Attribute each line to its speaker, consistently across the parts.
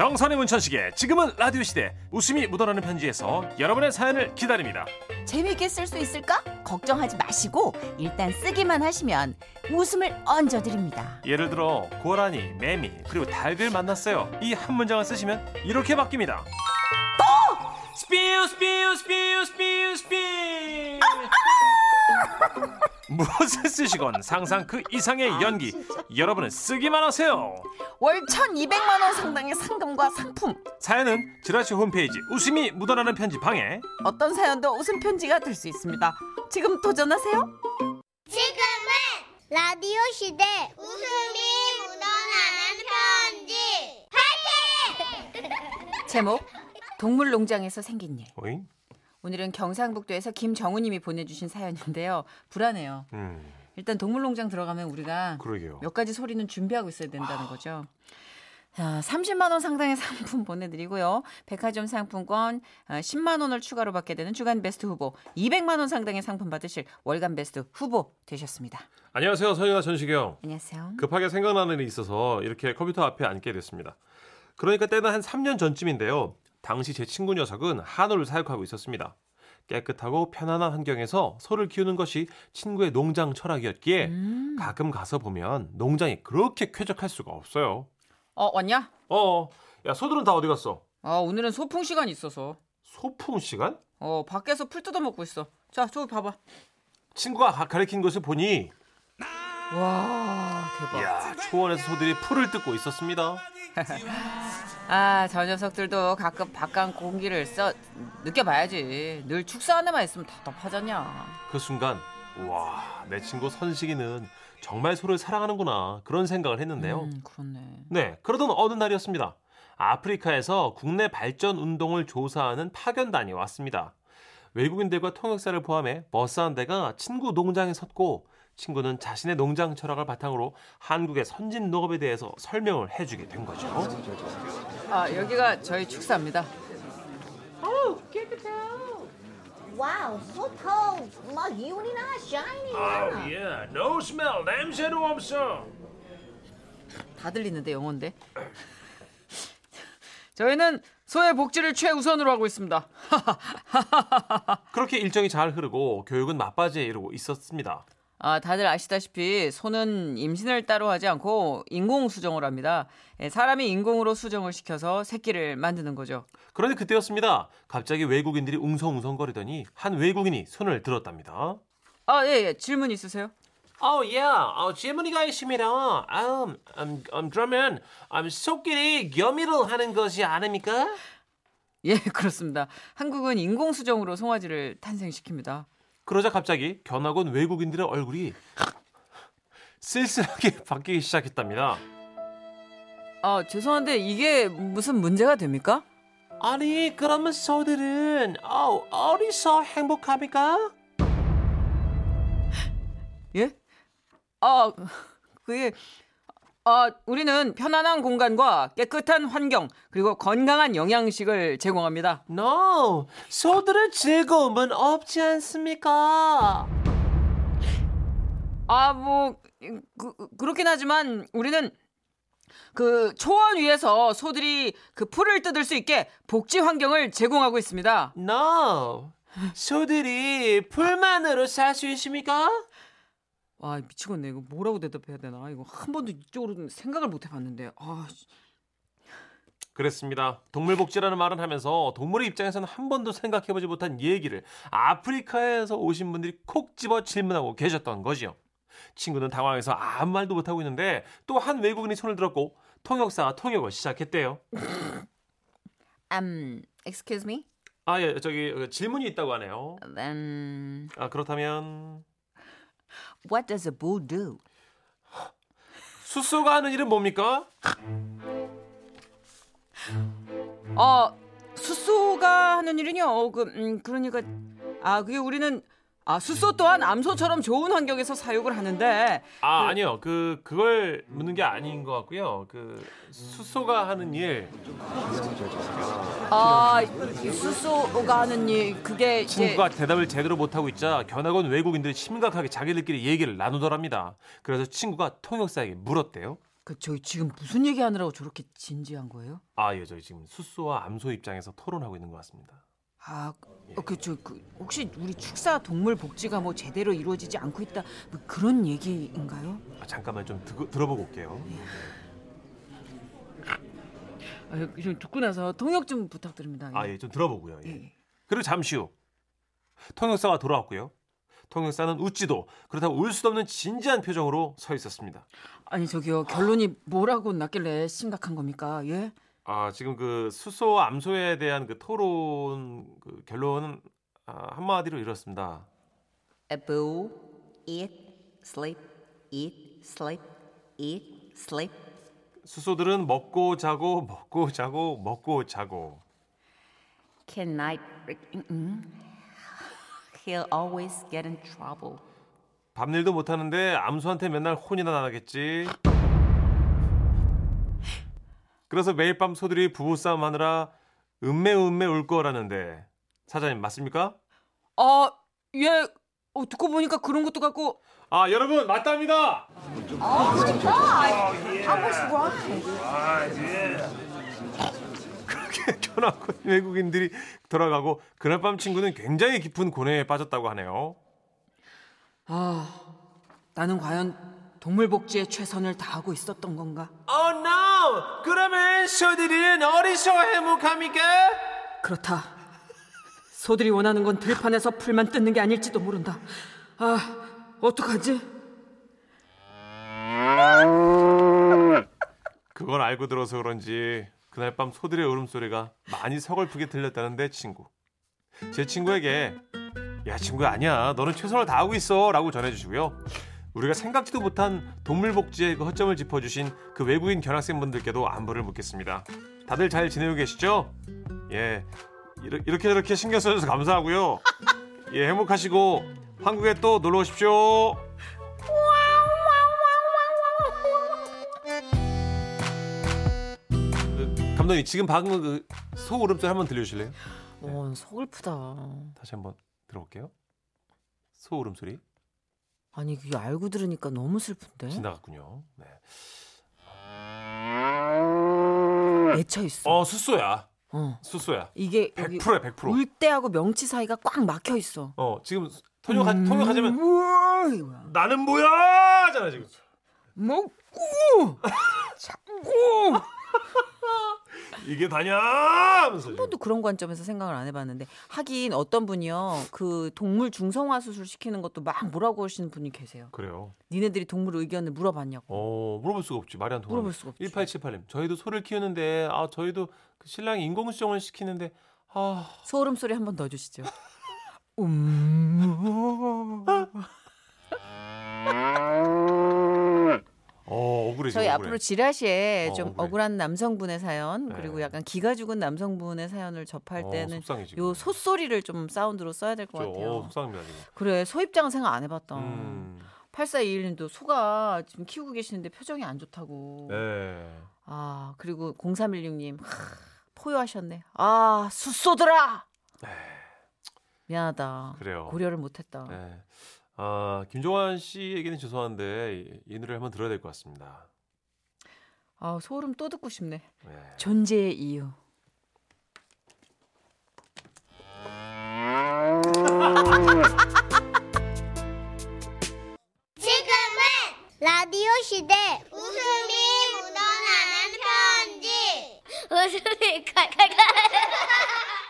Speaker 1: 정선희 문천식의 지금은 라디오 시대 웃음이 묻어나는 편지에서 여러분의 사연을 기다립니다.
Speaker 2: 재미있게 쓸 수 있을까? 걱정하지 마시고 일단 쓰기만 하시면 웃음을 얹어드립니다.
Speaker 1: 예를 들어 고라니, 매미 그리고 닭을 만났어요. 이 한 문장을 쓰시면 이렇게 바뀝니다. 스피우 스피우 스피우 스피우 스피우 무엇을 쓰시건 상상 그 이상의 연기 여러분은 쓰기만 하세요.
Speaker 2: 월 1,200만 원 상당의 상금과 상품.
Speaker 1: 사연은 지라시 홈페이지 웃음이 묻어나는 편지 방에
Speaker 2: 어떤 사연도 웃음 편지가 될 수 있습니다. 지금 도전하세요.
Speaker 3: 지금은 라디오 시대 웃음이 묻어나는 편지
Speaker 2: 제목 동물농장에서 생긴 일.
Speaker 1: 오잉?
Speaker 2: 오늘은 경상북도에서 김정우님이 보내주신 사연인데요. 불안해요.
Speaker 1: 음
Speaker 2: 일단 동물농장 들어가면 우리가
Speaker 1: 그러게요.
Speaker 2: 몇 가지 소리는 준비하고 있어야 된다는 거죠. 자, 30만 원 상당의 상품 보내드리고요. 백화점 상품권 10만 원을 추가로 받게 되는 주간 베스트 후보, 200만 원 상당의 상품 받으실 월간 베스트 후보 되셨습니다.
Speaker 1: 안녕하세요 선영아 전식영.
Speaker 2: 안녕하세요.
Speaker 1: 급하게 생각나는 일이 있어서 이렇게 컴퓨터 앞에 앉게 됐습니다. 그러니까 때는 한 3년 전쯤인데요. 당시 제 친구 녀석은 한우를 사육하고 있었습니다. 깨끗하고 편안한 환경에서 소를 키우는 것이 친구의 농장 철학이었기에
Speaker 2: 음.
Speaker 1: 가끔 가서 보면 농장이 그렇게 쾌적할 수가 없어요.
Speaker 2: 어, 왔냐?
Speaker 1: 어, 야 소들은 다 어디 갔어?
Speaker 2: 아, 오늘은 소풍 시간 있어서.
Speaker 1: 소풍 시간?
Speaker 2: 어, 밖에서 풀 뜯어 먹고 있어. 자, 저기 봐봐.
Speaker 1: 친구가 가- 가리킨 것을 보니
Speaker 2: 와, 대박.
Speaker 1: 야 초원에서 소들이 풀을 뜯고 있었습니다.
Speaker 2: 아, 저 녀석들도 가끔 바깥 공기를 써 느껴봐야지. 늘 축사 안에만 있으면 답답하잖냐.
Speaker 1: 그 순간 와 내 친구 선식이는 정말 소를 사랑하는구나 그런 생각을 했는데요.
Speaker 2: 음, 그렇네.
Speaker 1: 네 그러던 어느 날이었습니다. 아프리카에서 국내 발전 운동을 조사하는 파견단이 왔습니다. 외국인들과 통역사를 포함해 버스 한 대가 친구 농장에 섰고 친구는 자신의 농장 철학을 바탕으로 한국의 선진 농업에 대해서 설명을 해주게 된 거죠.
Speaker 2: 아, 여기가 저희 축사입니다.
Speaker 3: wow 소똥 막 기운이나 shiny
Speaker 1: 예, no smell, 냄새도 없어.
Speaker 2: 다 들리는데 영어인데. 저희는 소의 복지를 최우선으로 하고 있습니다.
Speaker 1: 그렇게 일정이 잘 흐르고 교육은 막바지에 이르고 있었습니다.
Speaker 2: 아, 다들 아시다시피 소는 임신을 따로 하지 않고 인공 수정을 합니다. 예, 사람이 인공으로 수정을 시켜서 새끼를 만드는 거죠.
Speaker 1: 그런데 그때였습니다. 갑자기 외국인들이 웅성웅성거리더니 한 외국인이 손을 들었답니다.
Speaker 2: 아, 예, 예. 질문 있으세요?
Speaker 1: 어, 예, 어, 질문이가 있습니다. 음, 음, 음, 그러면 음, 소끼리 겸이를 하는 것이 아닙니까?
Speaker 2: 예, 그렇습니다. 한국은 인공 수정으로 송아지를 탄생시킵니다.
Speaker 1: 그러자 갑자기 견학온 외국인들의 얼굴이 쓸쓸하게 바뀌기 시작했답니다.
Speaker 2: 아, 죄송한데 이게 무슨 문제가 됩니까?
Speaker 1: 아니, 그러면 소들은 어, 어디서 행복합니까?
Speaker 2: 예? 아, 그게 아, 우리는 편안한 공간과 깨끗한 환경 그리고 건강한 영양식을 제공합니다.
Speaker 1: No, 소들은 즐거움은 없지 않습니까?
Speaker 2: 아, 뭐 그, 그렇긴 하지만 우리는 그 초원 위에서 소들이 그 풀을 뜯을 수 있게 복지 환경을 제공하고 있습니다.
Speaker 1: No, 소들이 풀만으로 살 수 있습니까?
Speaker 2: 와, 미치겠네. 이거 뭐라고 대답해야 되나? 이거 한 번도 이쪽으로 생각을 못 해봤는데. 아, 씨.
Speaker 1: 그랬습니다. 동물복지라는 말은 하면서 동물의 입장에서는 한 번도 생각해보지 못한 얘기를 아프리카에서 오신 분들이 콕 집어 질문하고 계셨던 거지요. 친구는 당황해서 아무 말도 못하고 있는데 또 한 외국인이 손을 들었고 통역사가 통역을 시작했대요.
Speaker 2: um, excuse me.
Speaker 1: 아, 예, 저기 어, 질문이 있다고 하네요.
Speaker 2: Then
Speaker 1: 아, 그렇다면
Speaker 2: what does a bull do?
Speaker 1: 수소가 하는 일은 뭡니까?
Speaker 2: 어, 수소가 하는 일은요. 어, 그 음, 그러니까 아, 그게 우리는 아, 수소 또한 암소처럼 좋은 환경에서 사육을 하는데
Speaker 1: 아, 아니요. 그 그걸 묻는 게 아닌 것 같고요. 그 수소가 하는 일
Speaker 2: 아, 이 수소가 하는 일 그게 이제
Speaker 1: 친구가 대답을 제대로 못하고 있자 견학원 외국인들이 심각하게 자기들끼리 얘기를 나누더랍니다. 그래서 친구가 통역사에게 물었대요.
Speaker 2: 그 저희 지금 무슨 얘기하느라고 저렇게 진지한 거예요?
Speaker 1: 아, 예, 저희 지금 수소와 암소 입장에서 토론하고 있는 것 같습니다.
Speaker 2: 아, 어, 그저 그, 혹시 우리 축사 동물 복지가 뭐 제대로 이루어지지 않고 있다 뭐 그런 얘기인가요?
Speaker 1: 아, 잠깐만 좀 듣고, 들어보고 올게요.
Speaker 2: 아, 좀 듣고 나서 통역 좀 부탁드립니다.
Speaker 1: 아, 예, 좀 들어보고요. 예.
Speaker 2: 예.
Speaker 1: 그리고 잠시 후 통역사가 돌아왔고요. 통역사는 웃지도 그렇다고 울 수도 없는 진지한 표정으로 서 있었습니다.
Speaker 2: 아니 저기요 결론이 뭐라고 났길래 심각한 겁니까? 예?
Speaker 1: 아, 지금 그 수소 암소에 대한 그 토론 그 결론은 아, 한마디로 이렇습니다.
Speaker 2: Boo, eat, sleep, eat, sleep, eat, sleep.
Speaker 1: 수소들은 먹고 자고 먹고 자고 먹고 자고
Speaker 2: Can night, he'll always get in trouble.
Speaker 1: 밤일도 못 하는데 암소한테 맨날 혼이나 나겠지. 그래서 매일 밤 소들이 부부싸움 하느라 음매 음매 울 거라는데 사장님 맞습니까?
Speaker 2: 아, 예. 어, 듣고 보니까 그런 것도 같고
Speaker 1: 아 여러분 맞답니다. 그렇게 켜놓고 외국인들이 돌아가고 그날 밤 친구는 굉장히 깊은 고뇌에 빠졌다고 하네요.
Speaker 2: 아, 나는 과연 동물 복지에 최선을 다하고 있었던 건가?
Speaker 1: Oh no! 그러면 소들은 어디서 해묵합니까?
Speaker 2: 그렇다. 소들이 원하는 건 들판에서 풀만 뜯는 게 아닐지도 모른다. 아, 어떡하지?
Speaker 1: 그걸 알고 들어서 그런지 그날 밤 소들의 울음소리가 많이 서글프게 들렸다는데 친구. 제 친구에게 야 친구야 아니야 너는 최선을 다하고 있어 라고 전해주시고요. 우리가 생각지도 못한 동물복지의 그 허점을 짚어주신 그 외국인 견학생분들께도 안부를 묻겠습니다. 다들 잘 지내고 계시죠? 예 이렇게 이렇게 신경 써줘서 감사하고요. 예 행복하시고 한국에 또 놀러 오십시오. 그, 감독님 지금 방금 그 소울음소리 한번 들려주실래요?
Speaker 2: 어, 서글프다.
Speaker 1: 다시 한번 들어볼게요. 소울음소리
Speaker 2: 아니, 그게 알고 들으니까 너무 슬픈데?
Speaker 1: 지나갔군요. 네.
Speaker 2: 맺혀 있어.
Speaker 1: 어 수소야.
Speaker 2: 어.
Speaker 1: 수소야.
Speaker 2: 이게 여기
Speaker 1: 100%야 100%.
Speaker 2: 울대하고 명치 사이가 꽉 막혀 있어.
Speaker 1: 어 지금 통역하 통역하자면
Speaker 2: 우와, 이거야.
Speaker 1: 나는 뭐야 하잖아 지금.
Speaker 2: 먹고
Speaker 1: 이게 다냐 하면서
Speaker 2: 한. 번도 그런 관점에서 생각을 안 해봤는데 하긴 어떤 분이요 그 동물 중성화 수술 시키는 것도 막 뭐라고 하시는 분이 계세요.
Speaker 1: 그래요.
Speaker 2: 니네들이 동물 의견을 물어봤냐고.
Speaker 1: 어 물어볼 수가 없지 말이 안 통하.
Speaker 2: 물어볼 수가 없지.
Speaker 1: 1878님 저희도 소를 키우는데 아 저희도 그 신랑이 인공수정을 시키는데 아
Speaker 2: 소름 소리 한번더 주시죠. 음.
Speaker 1: 어, 억울해
Speaker 2: 저희
Speaker 1: 억울해.
Speaker 2: 앞으로 지라시에
Speaker 1: 어,
Speaker 2: 좀
Speaker 1: 억울해.
Speaker 2: 억울한 남성분의 사연
Speaker 1: 네.
Speaker 2: 그리고 약간 기가 죽은 남성분의 사연을 접할
Speaker 1: 어,
Speaker 2: 때는
Speaker 1: 속상해 지금.
Speaker 2: 요 소소리를 좀 사운드로 써야 될것
Speaker 1: 저,
Speaker 2: 같아요.
Speaker 1: 어, 속상합니다 지금.
Speaker 2: 그래 소 입장은 생각 안 해봤다.
Speaker 1: 음.
Speaker 2: 8421님도 소가 지금 키우고 계시는데 표정이 안 좋다고.
Speaker 1: 네.
Speaker 2: 아 그리고 0316님 포효하셨네. 아 숫소들아. 미안하다.
Speaker 1: 그래요.
Speaker 2: 고려를 못했다.
Speaker 1: 네. 아, 김종환 씨에게는 죄송한데 이, 이 노래를 한번 들어야 될 것 같습니다.
Speaker 2: 아 소름 또 듣고 싶네.
Speaker 1: 네.
Speaker 2: 존재의 이유.
Speaker 3: 지금은 라디오 시대 웃음이 묻어나는 편지 웃음이 칼칼칼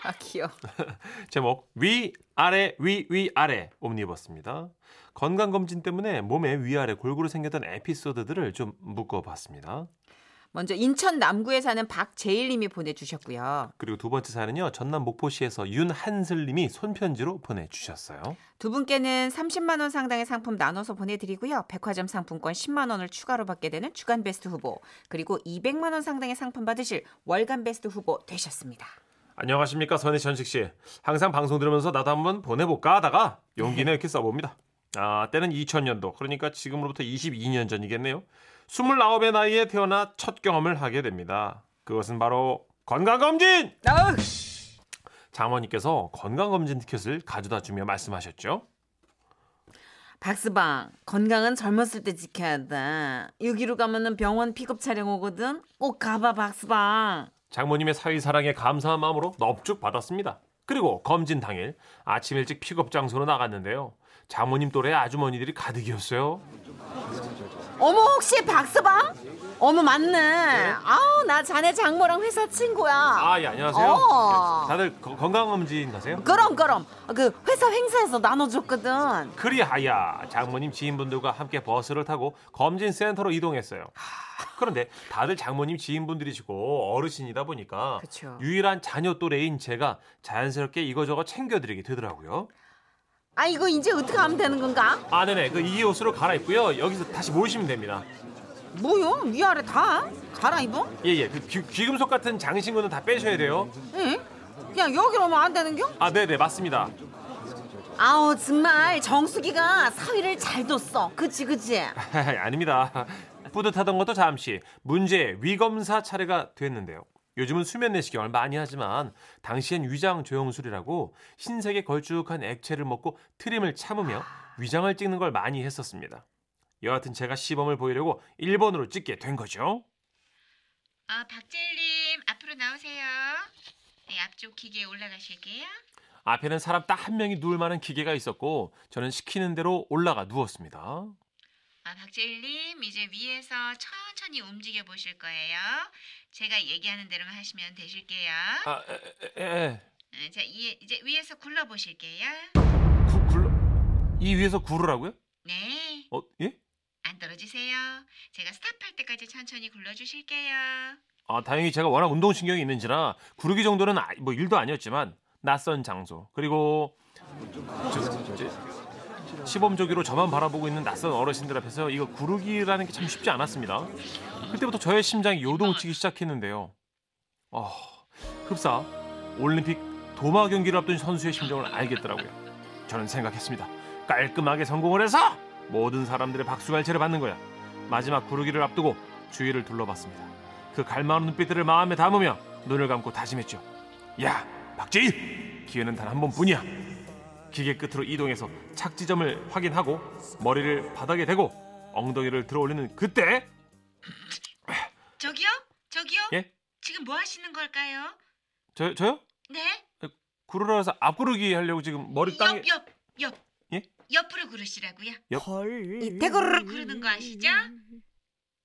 Speaker 2: 아 귀여워.
Speaker 1: 제목 위 아래 위 위 아래 옴니버스입니다. 건강 검진 때문에 몸에 위아래 골고루 생겼던 에피소드들을 좀 묶어봤습니다.
Speaker 2: 먼저 인천 남구에 사는 박재일님이 보내주셨고요.
Speaker 1: 그리고 두 번째 사연은요 전남 목포시에서 윤한슬님이 손편지로 보내주셨어요.
Speaker 2: 두 분께는 30만 원 상당의 상품 나눠서 보내드리고요. 백화점 상품권 10만 원을 추가로 받게 되는 주간 베스트 후보 그리고 200만 원 상당의 상품 받으실 월간 베스트 후보 되셨습니다.
Speaker 1: 안녕하십니까 선희 전식 씨. 항상 방송 들으면서 나도 한번 보내볼까 하다가 용기내 이렇게 써봅니다. 아 때는 2000년도 그러니까 지금으로부터 22년 전이겠네요. 29의 나이에 태어나 첫 경험을 하게 됩니다. 그것은 바로 건강검진!
Speaker 2: 아우!
Speaker 1: 장모님께서 건강검진 티켓을 가져다 주며 말씀하셨죠.
Speaker 4: 박서방 건강은 젊었을 때 지켜야 돼. 여기로 가면은 병원 픽업 차량 오거든. 꼭 가봐 박서방.
Speaker 1: 장모님의 사위 사랑에 감사한 마음으로 넙죽 받았습니다. 그리고 검진 당일 아침 일찍 픽업 장소로 나갔는데요. 장모님 또래 아주머니들이 가득이었어요.
Speaker 4: 어머 혹시 박서방? 어머 맞네. 아우 나 자네 장모랑 회사 친구야.
Speaker 1: 아, 예, 안녕하세요.
Speaker 4: 어.
Speaker 1: 예, 다들 거- 건강검진 가세요?
Speaker 4: 그럼 그럼 그 회사 행사에서 나눠줬거든.
Speaker 1: 그리하야 장모님 지인분들과 함께 버스를 타고 검진 센터로 이동했어요. 그런데 다들 장모님 지인분들이시고 어르신이다 보니까
Speaker 4: 그쵸.
Speaker 1: 유일한 자녀 또래인 제가 자연스럽게 이거저거 챙겨드리게 되더라고요.
Speaker 4: 아 이거 이제 어떻게 하면 되는 건가?
Speaker 1: 아, 네네. 그 이 옷으로 갈아입고요. 여기서 다시 모이시면 됩니다.
Speaker 4: 뭐요? 위아래 다 갈아입어?
Speaker 1: 예, 예. 그 귀, 귀금속 같은 장신구는 다 빼셔야 돼요.
Speaker 4: 응? 그냥 여기로 오면 안 되는겨?
Speaker 1: 아, 네네. 맞습니다.
Speaker 4: 아우 정말 정수기가 사위를 잘 뒀어. 그치 그치.
Speaker 1: 아닙니다. 뿌듯하던 것도 잠시 문제 위검사 차례가 됐는데요. 요즘은 수면 내시경을 많이 하지만 당시엔 위장 조영술이라고 흰색의 걸쭉한 액체를 먹고 트림을 참으며 위장을 찍는 걸 많이 했었습니다. 여하튼 제가 시범을 보이려고 1번으로 찍게 된 거죠.
Speaker 5: 아, 박재일님 앞으로 나오세요. 네, 앞쪽 기계에 올라가실게요.
Speaker 1: 앞에는 사람 딱 한 명이 누울 만한 기계가 있었고 저는 시키는 대로 올라가 누웠습니다.
Speaker 5: 아, 박재일님 이제 위에서 천천히 움직여 보실 거예요. 제가 얘기하는 대로만 하시면 되실게요.
Speaker 1: 아, 에, 에, 에.
Speaker 5: 어, 자, 이, 이제 위에서 굴러 보실게요.
Speaker 1: 구, 굴러 이 위에서 구르라고요?
Speaker 5: 네,
Speaker 1: 어, 예?
Speaker 5: 안 떨어지세요. 제가 스탑할 때까지 천천히 굴러 주실게요.
Speaker 1: 아, 다행히 제가 워낙 운동신경이 있는지라 구르기 정도는 아- 뭐 일도 아니었지만 낯선 장소 그리고 저, 저, 시범적으로 저만 바라보고 있는 낯선 어르신들 앞에서 이거 구르기라는 게 참 쉽지 않았습니다. 그때부터 저의 심장이 요동치기 시작했는데요. 아, 흡사 올림픽 도마 경기를 앞둔 선수의 심정을 알겠더라고요. 저는 생각했습니다. 깔끔하게 성공을 해서 모든 사람들의 박수갈채를 받는 거야. 마지막 구르기를 앞두고 주위를 둘러봤습니다. 그 갈망하는 눈빛들을 마음에 담으며 눈을 감고 다짐했죠. 야, 박재일! 기회는 단 한 번뿐이야. 기계 끝으로 이동해서 착지점을 확인하고 머리를 바닥에 대고 엉덩이를 들어 올리는 그때
Speaker 5: 저기요? 저기요?
Speaker 1: 예?
Speaker 5: 지금 뭐 하시는 걸까요?
Speaker 1: 저 저요?
Speaker 5: 네?
Speaker 1: 구르러서 앞구르기 하려고 지금 머리 땅에
Speaker 5: 옆, 옆, 옆.
Speaker 1: 예?
Speaker 5: 옆으로 구르시라고요.
Speaker 4: 이 대구르르
Speaker 5: 구르는 거 아시죠?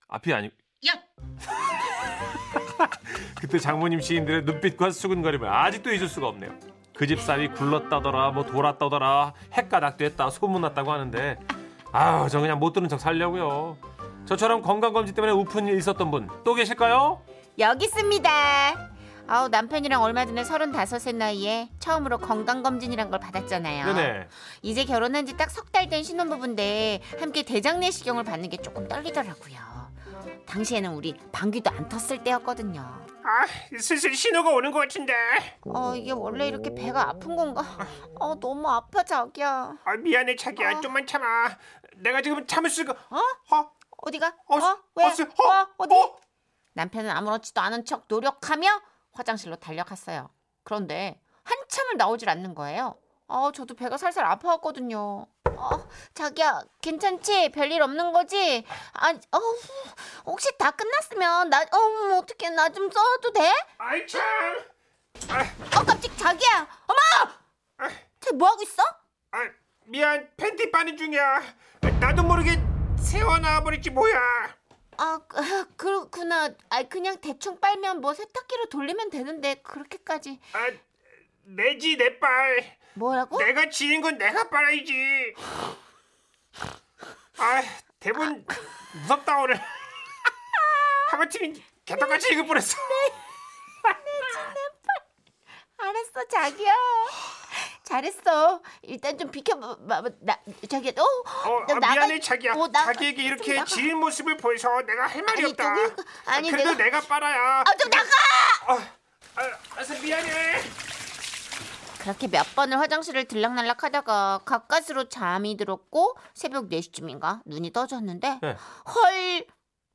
Speaker 1: 앞이 아니
Speaker 5: 옆.
Speaker 1: 그때 장모님 시인들의 눈빛과 수근거림을 아직도 잊을 수가 없네요. 그집 쌀이 굴렀다더라, 뭐 돌았다더라, 핵가닥 됐다 소문났다고 하는데 아우 저 그냥 못 들은 척 살려고요. 저처럼 건강검진 때문에 우픈 일 있었던 분 또 계실까요?
Speaker 2: 여기 있습니다. 아우 남편이랑 얼마 전에 서른다섯의 나이에 처음으로 건강검진이란 걸 받았잖아요.
Speaker 1: 네네.
Speaker 2: 이제 결혼한 지 딱 석 달 된 신혼부부인데 함께 대장 내시경을 받는 게 조금 떨리더라고요. 당시에는 우리 방귀도 안 텄을 때였거든요.
Speaker 1: 아 슬슬 신호가 오는 것 같은데.
Speaker 2: 어 이게 원래 이렇게 배가 아픈 건가? 어 너무 아파 자기야.
Speaker 1: 아 미안해 자기야
Speaker 2: 어.
Speaker 1: 좀만 참아. 내가 지금 참을 수가.
Speaker 2: 어?
Speaker 1: 어?
Speaker 2: 어디가?
Speaker 1: 어,
Speaker 2: 어? 왜?
Speaker 1: 어, 쓰- 어,
Speaker 2: 어? 어디?
Speaker 1: 어?
Speaker 2: 남편은 아무렇지도 않은 척 노력하며 화장실로 달려갔어요. 그런데 한참을 나오질 않는 거예요. 아, 저도 배가 살살 아파왔거든요. 어, 자기야, 괜찮지? 별일 없는 거지? 아, 어, 혹시 다 끝났으면 나, 어, 어떻게 나 좀 써도 돼?
Speaker 1: 아이 참.
Speaker 2: 어, 깜찍 자기야, 어머! 쟤뭐 하고 있어?
Speaker 1: 아 미안 팬티 빠는 중이야. 나도 모르게 새어 나와 버렸지 뭐야.
Speaker 2: 아, 그- 그렇구나. 아, 그냥 대충 빨면 뭐 세탁기로 돌리면 되는데 그렇게까지
Speaker 1: 아 내지 내 빨.
Speaker 2: 뭐라고?
Speaker 1: 내가 지인 건 내가 빨아야지. 아 대본 무섭다 오늘. 하마터면 개떡같이 읽을 뻔했어.
Speaker 2: 알았어 자기야 잘했어 일단 좀 비켜 봐 나 자기야 너
Speaker 1: 어,
Speaker 2: 나
Speaker 1: 아,
Speaker 2: 나가-
Speaker 1: 미안해 자기야.
Speaker 2: 어, 나가-
Speaker 1: 자기에게
Speaker 2: 좀
Speaker 1: 이렇게. 지인 모습을 보여서 내가 할 말이
Speaker 2: 아니,
Speaker 1: 없다.
Speaker 2: 저기, 아니,
Speaker 1: 그래도
Speaker 2: 내가-
Speaker 1: 내가, 빨아야.
Speaker 2: 아 좀 나가
Speaker 1: 아, 아, 알았어 미안해.
Speaker 2: 그렇게 몇 번을 화장실을 들락날락 하다가 가까스로 잠이 들었고 새벽 4시쯤인가 눈이 떠졌는데
Speaker 1: 네.
Speaker 2: 헐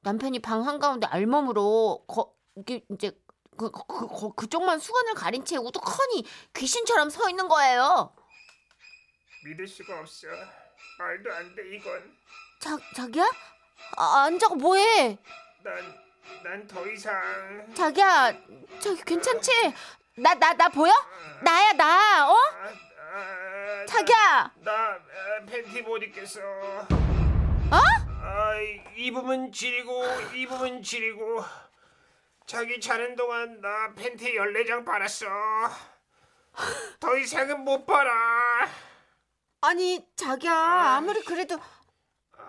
Speaker 2: 남편이 방 한가운데 알몸으로 거, 이게 이제 그, 그, 그, 그쪽만 수건을 가린 채 우두커니 귀신처럼 서 있는 거예요
Speaker 1: 믿을 수가 없어.
Speaker 6: 말도 안 돼 이건.
Speaker 7: 자, 자기야? 아, 앉아고 뭐해?
Speaker 6: 난 난 더 이상.
Speaker 7: 자기야, 저기 괜찮지? 나, 나, 나 보여? 나야, 나, 어?
Speaker 6: 아, 아,
Speaker 7: 자기야!
Speaker 6: 나, 나 아, 팬티 못 입겠어.
Speaker 7: 어?
Speaker 6: 아, 입으면 지리고 입으면 지리고. 자기 자는 동안 나 팬티 14장 빨았어. 더 이상은 못 빨아.
Speaker 7: 아니, 자기야, 아무리 그래도.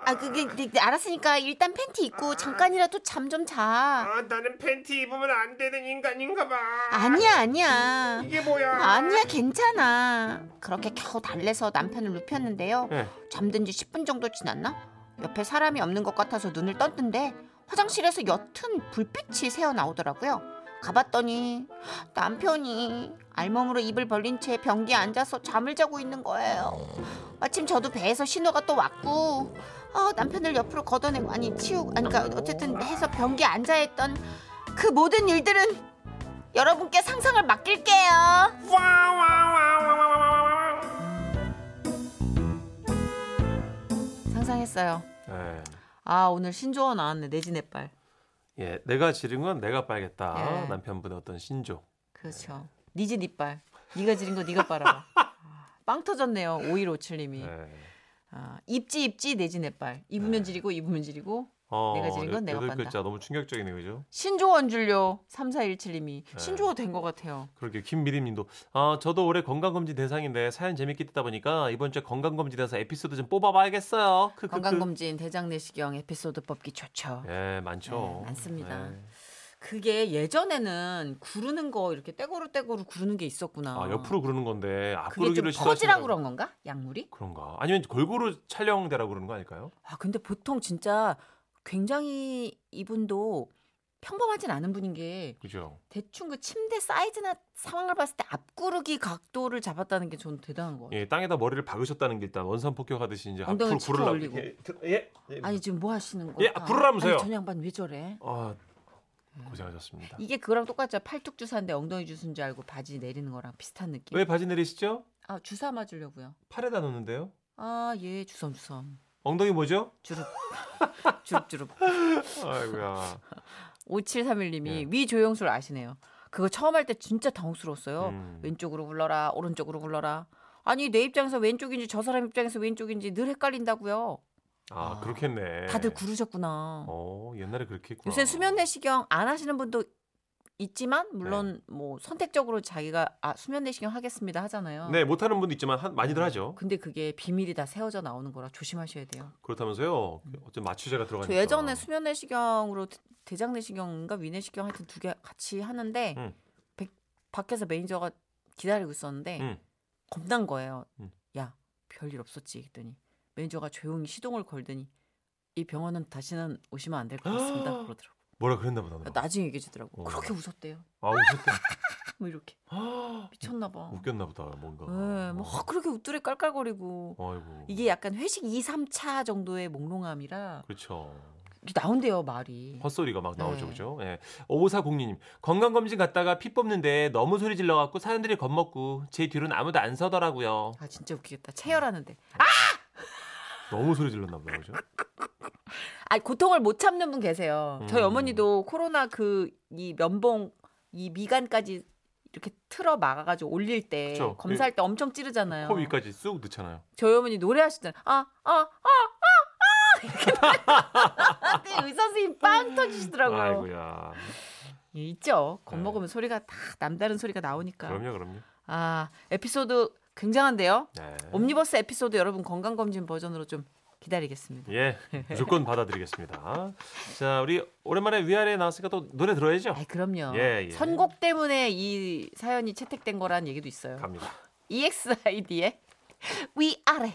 Speaker 7: 아, 그게, 네, 네, 알았으니까 일단 팬티 입고 잠깐이라도 잠 좀 자.
Speaker 6: 아, 나는 팬티 입으면 안 되는 인간인가 봐.
Speaker 7: 아니야, 아니야.
Speaker 6: 이게 뭐야?
Speaker 7: 아니야, 괜찮아. 그렇게 겨우 달래서 남편을 눕혔는데요.
Speaker 1: 예.
Speaker 7: 잠든 지 10분 정도 지났나? 옆에 사람이 없는 것 같아서 눈을 떴는데 화장실에서 옅은 불빛이 새어 나오더라고요. 가봤더니 남편이 알몸으로 입을 벌린 채 변기에 앉아서 잠을 자고 있는 거예요. 마침 저도 배에서 신호가 또 왔고 아, 남편을 옆으로 걷어내고 아니 치우고 아니 그러니까 어쨌든 해서 변기에 앉아 있던 그 모든 일들은 여러분께 상상을 맡길게요. 상상했어요.
Speaker 1: 예.
Speaker 2: 아 오늘 신조어 나왔네 내지내빨.
Speaker 1: 예, 내가 지른 건 내가 빨겠다.
Speaker 2: 예.
Speaker 1: 남편분의 어떤 신조.
Speaker 2: 그렇죠. 니지 니빨. 니가 지른 거 니가 빨아라. 아, 빵 터졌네요. 5157님이.
Speaker 1: 예.
Speaker 2: 아, 입지 입지 내지 내빨. 입으면 지리고 입으면 지리고.
Speaker 1: 어,
Speaker 2: 내가 지른 건
Speaker 1: 여-
Speaker 2: 내가
Speaker 1: 여덟
Speaker 2: 빤다.
Speaker 1: 글자 너무 충격적이네요, 그죠?
Speaker 2: 신조어 줄요 3417님이
Speaker 1: 네.
Speaker 2: 신조어 된 것 같아요.
Speaker 1: 그렇게 김미림님도 아 저도 올해 건강검진 대상인데 사연 재밌게 듣다 보니까 이번 주에 건강검진에서 에피소드 좀 뽑아봐야겠어요. 크크크.
Speaker 2: 건강검진 대장 내시경 에피소드 뽑기 좋죠.
Speaker 1: 예, 많죠.
Speaker 2: 네, 많습니다.
Speaker 1: 예.
Speaker 2: 그게 예전에는 구르는 거 이렇게 떼고루 떼고루 구르는 게 있었구나.
Speaker 1: 아 옆으로 그러는 건데 앞구르기를
Speaker 2: 퍼지라고 그런 건가? 약물이?
Speaker 1: 그런가? 아니면 골고루 촬영되라고 그러는 거 아닐까요?
Speaker 2: 아 근데 보통 진짜 굉장히 이분도 평범하진 않은 분인 게
Speaker 1: 그죠?
Speaker 2: 대충 그 침대 사이즈나 상황을 봤을 때 앞구르기 각도를 잡았다는 게 저는 대단한 거 같아요.
Speaker 1: 예, 땅에다 머리를 박으셨다는 게 일단 원산 폭격하듯이 이제 앞으로
Speaker 2: 짚어
Speaker 1: 구르라고
Speaker 2: 올리고.
Speaker 1: 들- 예. 예.
Speaker 2: 아니 지금 뭐 하시는 거?
Speaker 1: 예, 부르라면서요.
Speaker 2: 저 양반 왜 저래?
Speaker 1: 아, 고생하셨습니다.
Speaker 2: 이게 그거랑 똑같죠. 팔뚝 주사인데 엉덩이 주사인 줄 알고 바지 내리는 거랑 비슷한 느낌.
Speaker 1: 왜 바지 내리시죠?
Speaker 2: 아 주사 맞으려고요.
Speaker 1: 팔에다 놓는데요?
Speaker 2: 아 예 주섬주섬
Speaker 1: 엉덩이 뭐죠?
Speaker 2: 주룩 주룩주룩.
Speaker 1: 아이고야.
Speaker 2: 5731님이
Speaker 1: 예.
Speaker 2: 위조영술 아시네요. 그거 처음 할 때 진짜 당혹스러웠어요.
Speaker 1: 음.
Speaker 2: 왼쪽으로 굴러라 오른쪽으로 굴러라. 아니 내 입장에서 왼쪽인지 저 사람 입장에서 왼쪽인지 늘 헷갈린다고요.
Speaker 1: 아,
Speaker 2: 아,
Speaker 1: 그렇겠네.
Speaker 2: 다들 구르셨구나.
Speaker 1: 어, 옛날에 그렇게 했구나.
Speaker 2: 요새 수면 내시경 안 하시는 분도 있지만 물론 뭐 선택적으로 자기가 아 수면 내시경 하겠습니다 하잖아요.
Speaker 1: 네, 못 하는 분도 있지만 한, 많이들 하죠.
Speaker 2: 근데 그게 비밀이 다 세워져 나오는 거라 조심하셔야 돼요.
Speaker 1: 그렇다면서요. 어쩜 마취제가 들어가니까.
Speaker 2: 저 예전에 수면 내시경으로 대- 대장 내시경인가 위 내시경 하여튼 두 개 같이 하는데
Speaker 1: 음.
Speaker 2: 백- 밖에서 매니저가 기다리고 있었는데
Speaker 1: 음.
Speaker 2: 겁난 거예요.
Speaker 1: 음.
Speaker 2: 야 별일 없었지 했더니 매니저가 조용히 시동을 걸더니 이 병원은 다시는 오시면 안 될 것 같습니다. 그러더라고.
Speaker 1: 뭐라 그랬나 보다.
Speaker 2: 나중에 얘기해 주더라고.
Speaker 1: 어.
Speaker 2: 그렇게 웃었대요.
Speaker 1: 아, 웃었대.
Speaker 2: 뭐 이렇게 미쳤나 봐.
Speaker 1: 웃겼나 보다. 뭔가.
Speaker 2: 네, 뭐 어, 그렇게 웃더래 깔깔거리고
Speaker 1: 아이고.
Speaker 2: 이게 약간 회식 2, 3차 정도의 몽롱함이라
Speaker 1: 그렇죠.
Speaker 2: 나온대요 말이.
Speaker 1: 헛소리가 막 나오죠,
Speaker 2: 네.
Speaker 1: 그죠? 예. 5402님, 건강 검진 갔다가 피 뽑는데 너무 소리 질러갖고 사람들이 겁먹고 제 뒤로는 아무도 안 서더라고요.
Speaker 2: 아 진짜 웃기겠다. 체열하는데.
Speaker 1: 너무 소리 질렀나 보다, 그죠?
Speaker 2: 아 고통을 못 참는 분 계세요. 저희
Speaker 1: 음.
Speaker 2: 어머니도 코로나 그 이 면봉 이 미간까지 이렇게 틀어 막아가지고 올릴 때
Speaker 1: 그쵸.
Speaker 2: 검사할 때 엄청 찌르잖아요.
Speaker 1: 코 위까지 쑥 넣잖아요.
Speaker 2: 저희 어머니 노래하시잖아요. 아, 아, 아, 아, 아 이렇게 노래- 의사 선생님 빵 터지시더라고요.
Speaker 1: 아이고야.
Speaker 2: 예, 있죠. 겁먹으면 소리가 다 남다른 소리가 나오니까.
Speaker 1: 네. 그럼요, 그럼요.
Speaker 2: 아 에피소드 굉장한데요.
Speaker 1: 네.
Speaker 2: 옴니버스 에피소드 여러분 건강 검진 버전으로 좀 기다리겠습니다.
Speaker 1: 예, 무조건 받아드리겠습니다. 자, 우리 오랜만에 위아래 나왔으니까 또 노래 들어야죠.
Speaker 2: 아 그럼요.
Speaker 1: 예, 예.
Speaker 2: 선곡 때문에 이 사연이 채택된 거란 얘기도 있어요.
Speaker 1: 갑니다.
Speaker 2: EXID의 위아래.